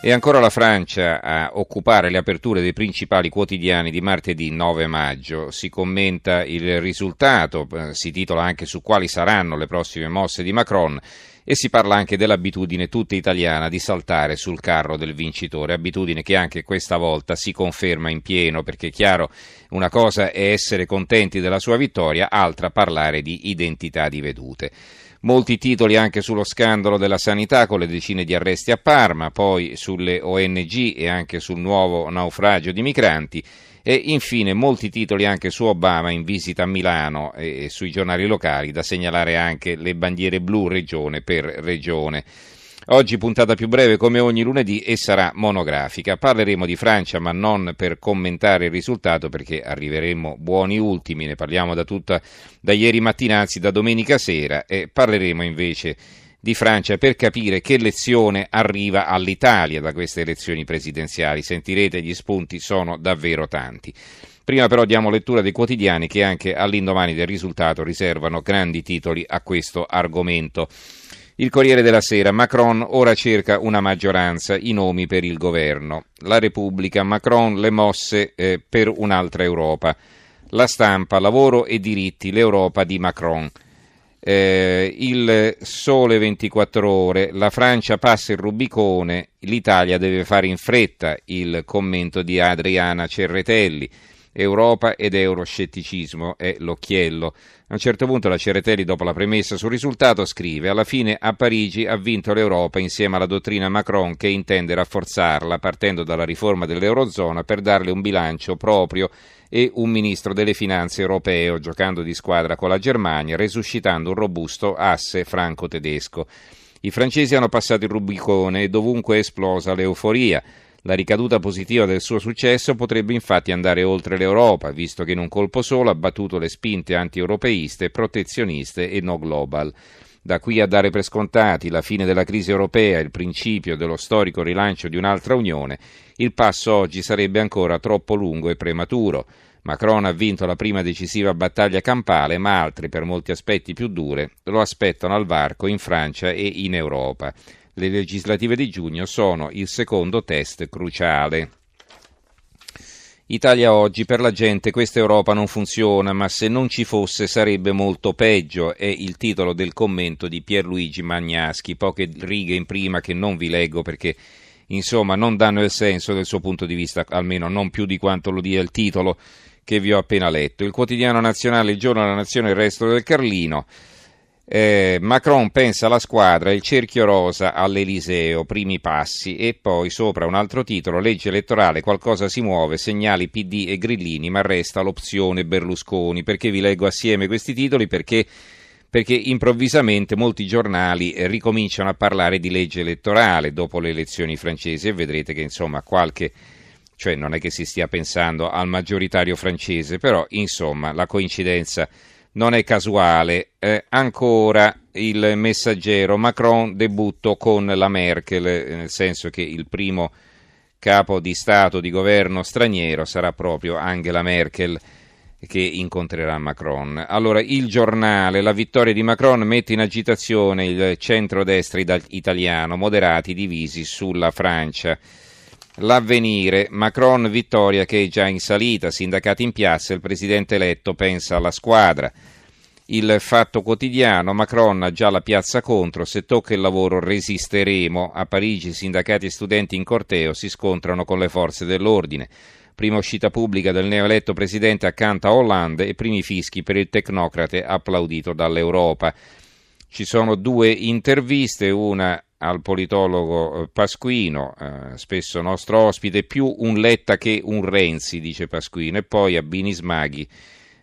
E ancora la Francia a occupare le aperture dei principali quotidiani di martedì 9 maggio. Si commenta il risultato, eh, si titola anche su quali saranno le prossime mosse di Macron e si parla anche dell'abitudine tutta italiana di saltare sul carro del vincitore, abitudine che anche questa volta si conferma in pieno, perché è chiaro, una cosa è essere contenti della sua vittoria, altra parlare di identità di vedute. Molti titoli anche sullo scandalo della sanità con le decine di arresti a Parma, poi sulle ONG e anche sul nuovo naufragio di migranti e infine molti titoli anche su Obama in visita a Milano e sui giornali locali, da segnalare anche le bandiere blu regione per regione. Oggi puntata più breve come ogni lunedì e sarà monografica. Parleremo di Francia ma non per commentare il risultato perché arriveremo buoni ultimi, ne parliamo da, tutta, da ieri mattina, anzi da domenica sera e parleremo invece di Francia per capire che lezione arriva all'Italia da queste elezioni presidenziali. Sentirete gli spunti sono davvero tanti. Prima però diamo lettura dei quotidiani che anche all'indomani del risultato riservano grandi titoli a questo argomento. Il Corriere della Sera, Macron ora cerca una maggioranza, i nomi per il governo. La Repubblica, Macron le mosse eh, per un'altra Europa. La stampa, lavoro e diritti, l'Europa di Macron. Eh, il sole 24 ore, la Francia passa il Rubicone, l'Italia deve fare in fretta il commento di Adriana Cerretelli. Europa ed euroscetticismo è l'occhiello. A un certo punto la Cerretelli, dopo la premessa sul risultato, scrive: Alla fine a Parigi ha vinto l'Europa insieme alla dottrina Macron che intende rafforzarla partendo dalla riforma dell'Eurozona per darle un bilancio proprio e un ministro delle finanze europeo, giocando di squadra con la Germania, resuscitando un robusto asse franco-tedesco. I francesi hanno passato il Rubicone e dovunque è esplosa l'euforia. La ricaduta positiva del suo successo potrebbe infatti andare oltre l'Europa, visto che in un colpo solo ha battuto le spinte anti-europeiste, protezioniste e no global. Da qui a dare per scontati la fine della crisi europea e il principio dello storico rilancio di un'altra Unione, il passo oggi sarebbe ancora troppo lungo e prematuro. Macron ha vinto la prima decisiva battaglia campale, ma altre, per molti aspetti più dure, lo aspettano al varco in Francia e in Europa. Le legislative di giugno sono il secondo test cruciale. Italia oggi, per la gente questa Europa non funziona, ma se non ci fosse sarebbe molto peggio, è il titolo del commento di Pierluigi Magnaschi, poche righe in prima che non vi leggo perché insomma non danno il senso del suo punto di vista, almeno non più di quanto lo dia il titolo che vi ho appena letto. Il quotidiano nazionale, il giorno della nazione, il resto del Carlino. Eh, Macron pensa alla squadra, il cerchio rosa all'Eliseo, primi passi e poi sopra un altro titolo, legge elettorale, qualcosa si muove, segnali PD e Grillini, ma resta l'opzione Berlusconi. Perché vi leggo assieme questi titoli? Perché, perché improvvisamente molti giornali eh, ricominciano a parlare di legge elettorale dopo le elezioni francesi e vedrete che insomma qualche cioè non è che si stia pensando al maggioritario francese, però insomma la coincidenza non è casuale. Eh, ancora il messaggero Macron debutto con la Merkel, eh, nel senso che il primo capo di Stato di governo straniero sarà proprio Angela Merkel che incontrerà Macron. Allora, il giornale, la vittoria di Macron mette in agitazione il centro-destra italiano, moderati divisi sulla Francia. L'avvenire, Macron vittoria che è già in salita, sindacati in piazza, il presidente eletto pensa alla squadra. Il fatto quotidiano, Macron ha già la piazza contro, se tocca il lavoro resisteremo. A Parigi sindacati e studenti in corteo si scontrano con le forze dell'ordine. Prima uscita pubblica del neoeletto presidente accanto a Hollande e primi fischi per il tecnocrate applaudito dall'Europa. Ci sono due interviste, una al politologo eh, Pasquino, eh, spesso nostro ospite, più un Letta che un Renzi, dice Pasquino, e poi a Bini Smaghi,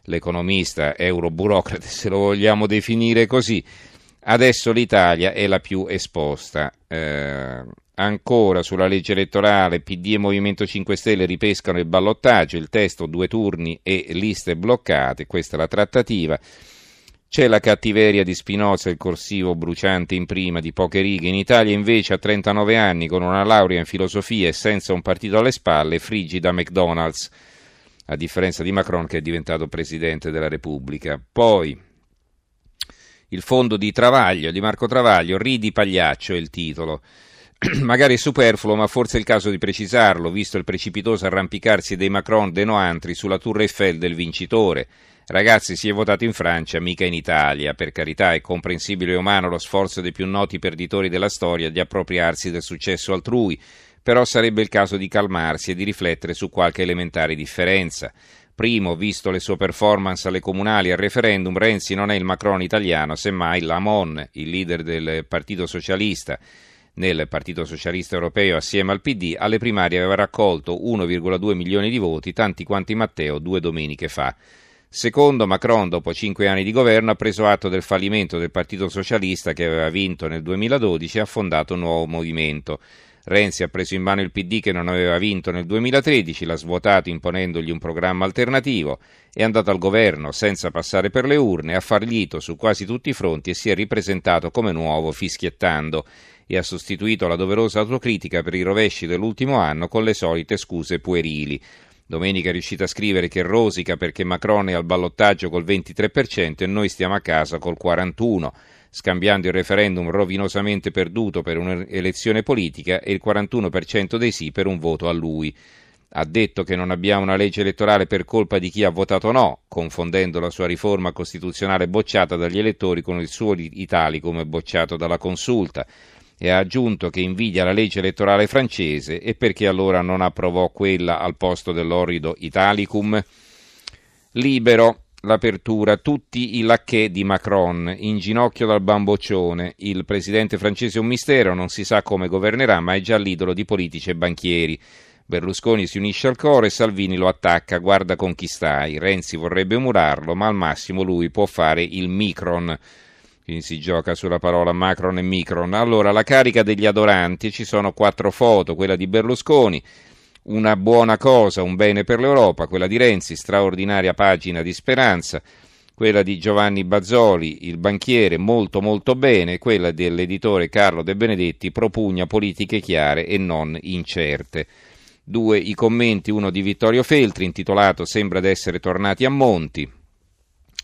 l'economista euroburocrate, se lo vogliamo definire così. Adesso l'Italia è la più esposta. Eh, Ancora sulla legge elettorale, PD e Movimento 5 Stelle ripescano il ballottaggio, il testo due turni e liste bloccate, questa è la trattativa. C'è la cattiveria di Spinoza, il corsivo bruciante in prima di poche righe. In Italia invece a 39 anni, con una laurea in filosofia e senza un partito alle spalle, frigida McDonald's, a differenza di Macron che è diventato Presidente della Repubblica. Poi il fondo di Travaglio, di Marco Travaglio, Ridi Pagliaccio è il titolo. Magari superfluo, ma forse è il caso di precisarlo, visto il precipitoso arrampicarsi dei Macron de Noantri sulla Tour Eiffel del vincitore. Ragazzi, si è votato in Francia, mica in Italia. Per carità, è comprensibile e umano lo sforzo dei più noti perditori della storia di appropriarsi del successo altrui, però sarebbe il caso di calmarsi e di riflettere su qualche elementare differenza. Primo, visto le sue performance alle comunali e al referendum, Renzi non è il Macron italiano, semmai Lamon, il leader del Partito Socialista. Nel Partito Socialista Europeo, assieme al PD, alle primarie aveva raccolto 1,2 milioni di voti, tanti quanti Matteo due domeniche fa. Secondo, Macron, dopo cinque anni di governo, ha preso atto del fallimento del Partito Socialista che aveva vinto nel 2012 e ha fondato un nuovo movimento. Renzi ha preso in mano il PD che non aveva vinto nel 2013, l'ha svuotato imponendogli un programma alternativo, è andato al governo senza passare per le urne, ha fallito su quasi tutti i fronti e si è ripresentato come nuovo fischiettando e ha sostituito la doverosa autocritica per i rovesci dell'ultimo anno con le solite scuse puerili. Domenica è riuscita a scrivere che rosica perché Macron è al ballottaggio col 23% e noi stiamo a casa col 41%, scambiando il referendum rovinosamente perduto per un'elezione politica e il 41% dei sì per un voto a lui. Ha detto che non abbiamo una legge elettorale per colpa di chi ha votato no, confondendo la sua riforma costituzionale bocciata dagli elettori con il suo Italicum bocciato dalla consulta e ha aggiunto che invidia la legge elettorale francese e perché allora non approvò quella al posto dell'orrido Italicum. Libero l'apertura, tutti i lacchè di Macron, in ginocchio dal bamboccione. Il presidente francese è un mistero, non si sa come governerà, ma è già l'idolo di politici e banchieri. Berlusconi si unisce al coro e Salvini lo attacca, guarda con chi stai. Renzi vorrebbe murarlo, ma al massimo lui può fare il micron. Quindi si gioca sulla parola Macron e Micron. Allora, la carica degli adoranti, ci sono quattro foto, quella di Berlusconi, una buona cosa, un bene per l'Europa, quella di Renzi, straordinaria pagina di speranza, quella di Giovanni Bazzoli, il banchiere, molto molto bene, quella dell'editore Carlo De Benedetti, propugna politiche chiare e non incerte. Due i commenti, uno di Vittorio Feltri, intitolato Sembra d'essere tornati a Monti,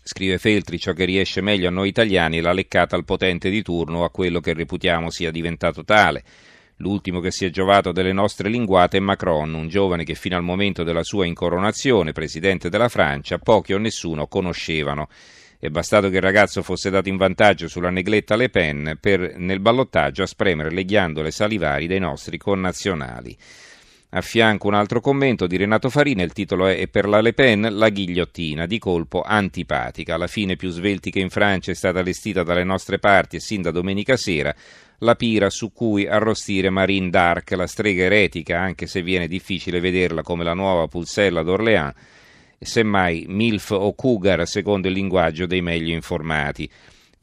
Scrive Feltri, ciò che riesce meglio a noi italiani è la leccata al potente di turno o a quello che reputiamo sia diventato tale. L'ultimo che si è giovato delle nostre linguate è Macron, un giovane che fino al momento della sua incoronazione, presidente della Francia, pochi o nessuno conoscevano. È bastato che il ragazzo fosse dato in vantaggio sulla negletta Le Pen per nel ballottaggio a spremere le ghiandole salivari dei nostri connazionali. A fianco un altro commento di Renato Farina, il titolo è per la Le Pen la ghigliottina, di colpo antipatica. Alla fine più svelti che in Francia è stata allestita dalle nostre parti e sin da domenica sera la pira su cui arrostire Marine d'Arc, la strega eretica, anche se viene difficile vederla come la nuova pulsella d'Orléans, e semmai MILF o Cougar secondo il linguaggio dei meglio informati.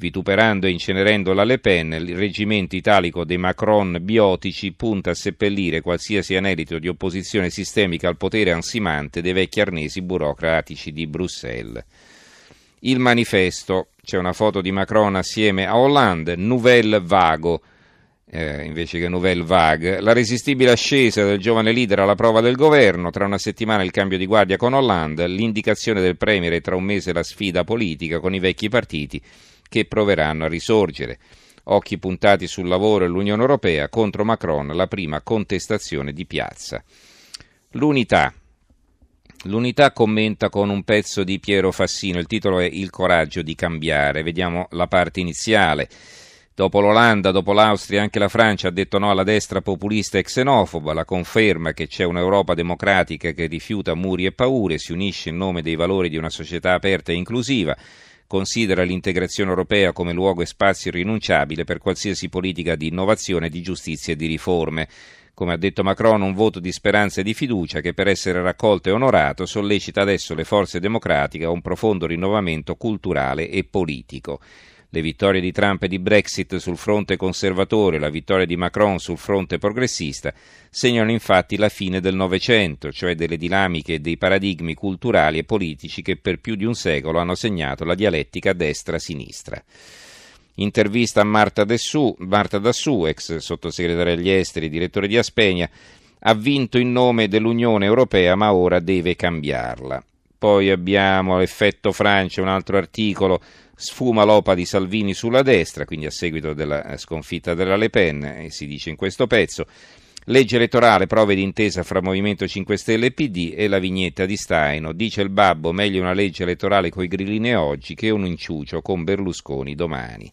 Vituperando e incenerendo la Le Pen, il reggimento italico dei Macron biotici punta a seppellire qualsiasi anelito di opposizione sistemica al potere ansimante dei vecchi arnesi burocratici di Bruxelles. Il manifesto, c'è una foto di Macron assieme a Hollande, Nouvelle Vago, eh, invece che Nouvelle Vague, la resistibile ascesa del giovane leader alla prova del governo, tra una settimana il cambio di guardia con Hollande, l'indicazione del Premier e tra un mese la sfida politica con i vecchi partiti che proveranno a risorgere. Occhi puntati sul lavoro e l'Unione Europea contro Macron, la prima contestazione di piazza. L'unità. L'unità commenta con un pezzo di Piero Fassino, il titolo è Il coraggio di cambiare. Vediamo la parte iniziale. Dopo l'Olanda, dopo l'Austria, anche la Francia ha detto no alla destra populista e xenofoba, la conferma che c'è un'Europa democratica che rifiuta muri e paure, si unisce in nome dei valori di una società aperta e inclusiva, considera l'integrazione europea come luogo e spazio irrinunciabile per qualsiasi politica di innovazione, di giustizia e di riforme. Come ha detto Macron, un voto di speranza e di fiducia che per essere raccolto e onorato sollecita adesso le forze democratiche a un profondo rinnovamento culturale e politico. Le vittorie di Trump e di Brexit sul fronte conservatore e la vittoria di Macron sul fronte progressista segnano infatti la fine del Novecento, cioè delle dinamiche e dei paradigmi culturali e politici che per più di un secolo hanno segnato la dialettica destra-sinistra. Intervista a Marta Dessù, Marta Dassù, ex sottosegretaria agli esteri, direttore di Aspegna, ha vinto in nome dell'Unione Europea ma ora deve cambiarla. Poi abbiamo l'effetto Francia, un altro articolo sfuma l'opa di Salvini sulla destra, quindi a seguito della eh, sconfitta della Le Pen, e si dice in questo pezzo. Legge elettorale, prove di intesa fra Movimento 5 Stelle e PD e la vignetta di Staino. Dice il babbo, meglio una legge elettorale coi grillini oggi che un inciucio con Berlusconi domani.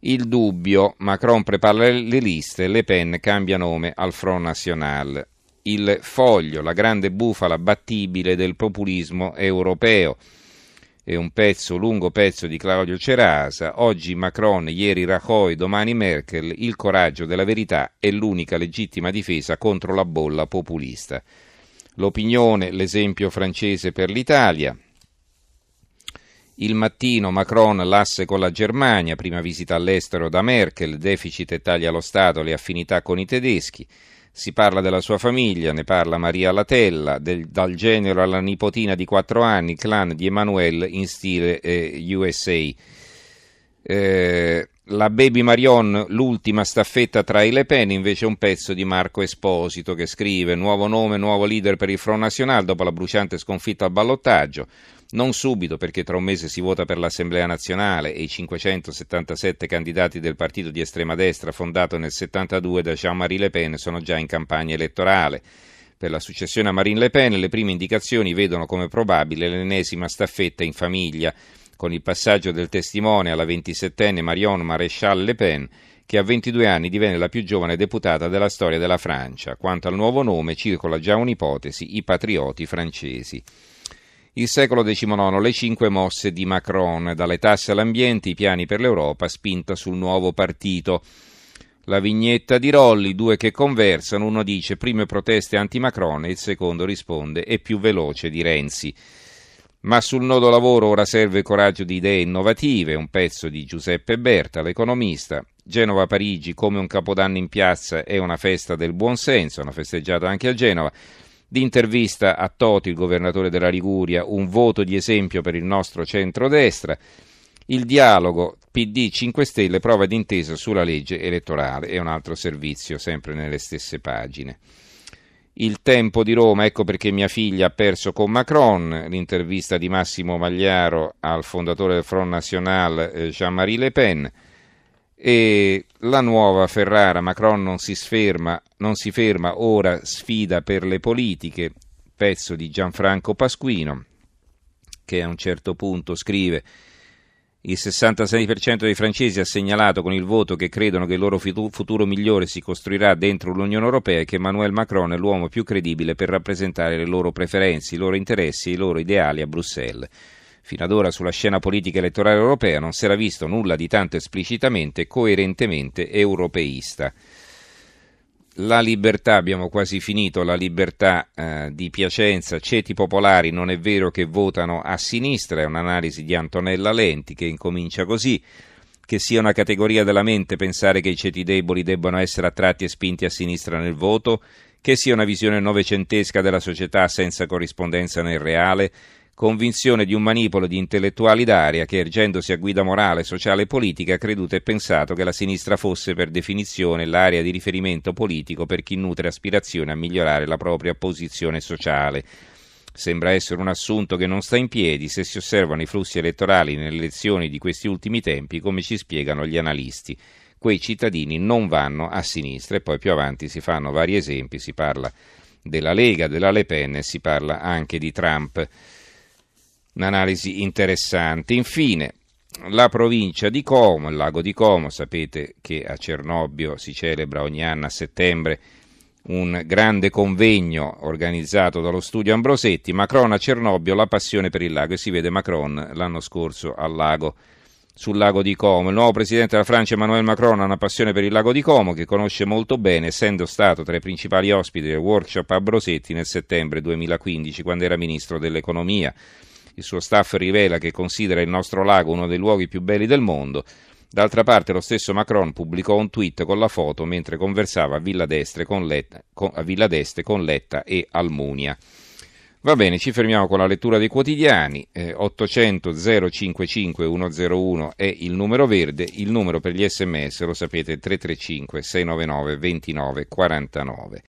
Il dubbio, Macron prepara le liste, Le Pen cambia nome al Front National. Il foglio, la grande bufala battibile del populismo europeo è un pezzo, lungo pezzo di Claudio Cerasa, oggi Macron, ieri Rajoy, domani Merkel, il coraggio della verità è l'unica legittima difesa contro la bolla populista. L'opinione, l'esempio francese per l'Italia. Il mattino Macron l'asse con la Germania, prima visita all'estero da Merkel, deficit e taglia allo Stato, le affinità con i tedeschi. Si parla della sua famiglia, ne parla Maria Latella, del, dal genero alla nipotina di quattro anni, clan di Emanuele in stile eh, USA. Eh, la Baby Marion, l'ultima staffetta tra i Le Pen, invece un pezzo di Marco Esposito che scrive nuovo nome, nuovo leader per il Front National dopo la bruciante sconfitta al ballottaggio. Non subito perché tra un mese si vota per l'Assemblea nazionale e i 577 candidati del partito di estrema destra fondato nel 72 da Jean-Marie Le Pen sono già in campagna elettorale. Per la successione a Marine Le Pen le prime indicazioni vedono come probabile l'ennesima staffetta in famiglia, con il passaggio del testimone alla 27enne Marion Maréchal Le Pen, che a 22 anni divenne la più giovane deputata della storia della Francia. Quanto al nuovo nome circola già un'ipotesi, i patrioti francesi. Il secolo XIX, le cinque mosse di Macron, dalle tasse all'ambiente, i piani per l'Europa, spinta sul nuovo partito. La vignetta di Rolli, due che conversano, uno dice prime proteste anti-Macron e il secondo risponde è più veloce di Renzi. Ma sul nodo lavoro ora serve coraggio di idee innovative, un pezzo di Giuseppe Berta, l'economista. Genova-Parigi come un capodanno in piazza è una festa del buonsenso, hanno festeggiato anche a Genova. Di intervista a Toti, il governatore della Liguria, un voto di esempio per il nostro centrodestra. Il dialogo PD 5 Stelle, prova d'intesa sulla legge elettorale è un altro servizio, sempre nelle stesse pagine. Il tempo di Roma, ecco perché mia figlia ha perso con Macron, l'intervista di Massimo Magliaro al fondatore del Front National eh, Jean-Marie Le Pen e la nuova Ferrara, Macron non si, sferma, non si ferma, ora sfida per le politiche, pezzo di Gianfranco Pasquino, che a un certo punto scrive il 66% dei francesi ha segnalato con il voto che credono che il loro futuro migliore si costruirà dentro l'Unione Europea e che Emmanuel Macron è l'uomo più credibile per rappresentare le loro preferenze, i loro interessi e i loro ideali a Bruxelles. Fino ad ora sulla scena politica elettorale europea non si era visto nulla di tanto esplicitamente, coerentemente europeista. La libertà, abbiamo quasi finito, la libertà eh, di Piacenza, ceti popolari non è vero che votano a sinistra, è un'analisi di Antonella Lenti che incomincia così, che sia una categoria della mente pensare che i ceti deboli debbano essere attratti e spinti a sinistra nel voto, che sia una visione novecentesca della società senza corrispondenza nel reale, convinzione di un manipolo di intellettuali d'aria che, ergendosi a guida morale, sociale e politica, ha creduto e pensato che la sinistra fosse per definizione l'area di riferimento politico per chi nutre aspirazione a migliorare la propria posizione sociale. Sembra essere un assunto che non sta in piedi se si osservano i flussi elettorali nelle elezioni di questi ultimi tempi, come ci spiegano gli analisti. Quei cittadini non vanno a sinistra e poi più avanti si fanno vari esempi, si parla della Lega, della Le Pen e si parla anche di Trump un'analisi interessante. Infine, la provincia di Como, il lago di Como, sapete che a Cernobbio si celebra ogni anno a settembre un grande convegno organizzato dallo studio Ambrosetti, Macron a Cernobbio, la passione per il lago e si vede Macron l'anno scorso al lago, sul lago di Como. Il nuovo presidente della Francia Emmanuel Macron ha una passione per il lago di Como che conosce molto bene, essendo stato tra i principali ospiti del workshop Ambrosetti nel settembre 2015 quando era ministro dell'economia. Il suo staff rivela che considera il nostro lago uno dei luoghi più belli del mondo. D'altra parte lo stesso Macron pubblicò un tweet con la foto mentre conversava a Villa d'Este con Letta, con, Villa d'Este con Letta e Almunia. Va bene, ci fermiamo con la lettura dei quotidiani. Eh, 800 055 101 è il numero verde, il numero per gli sms lo sapete 335 699 29 49.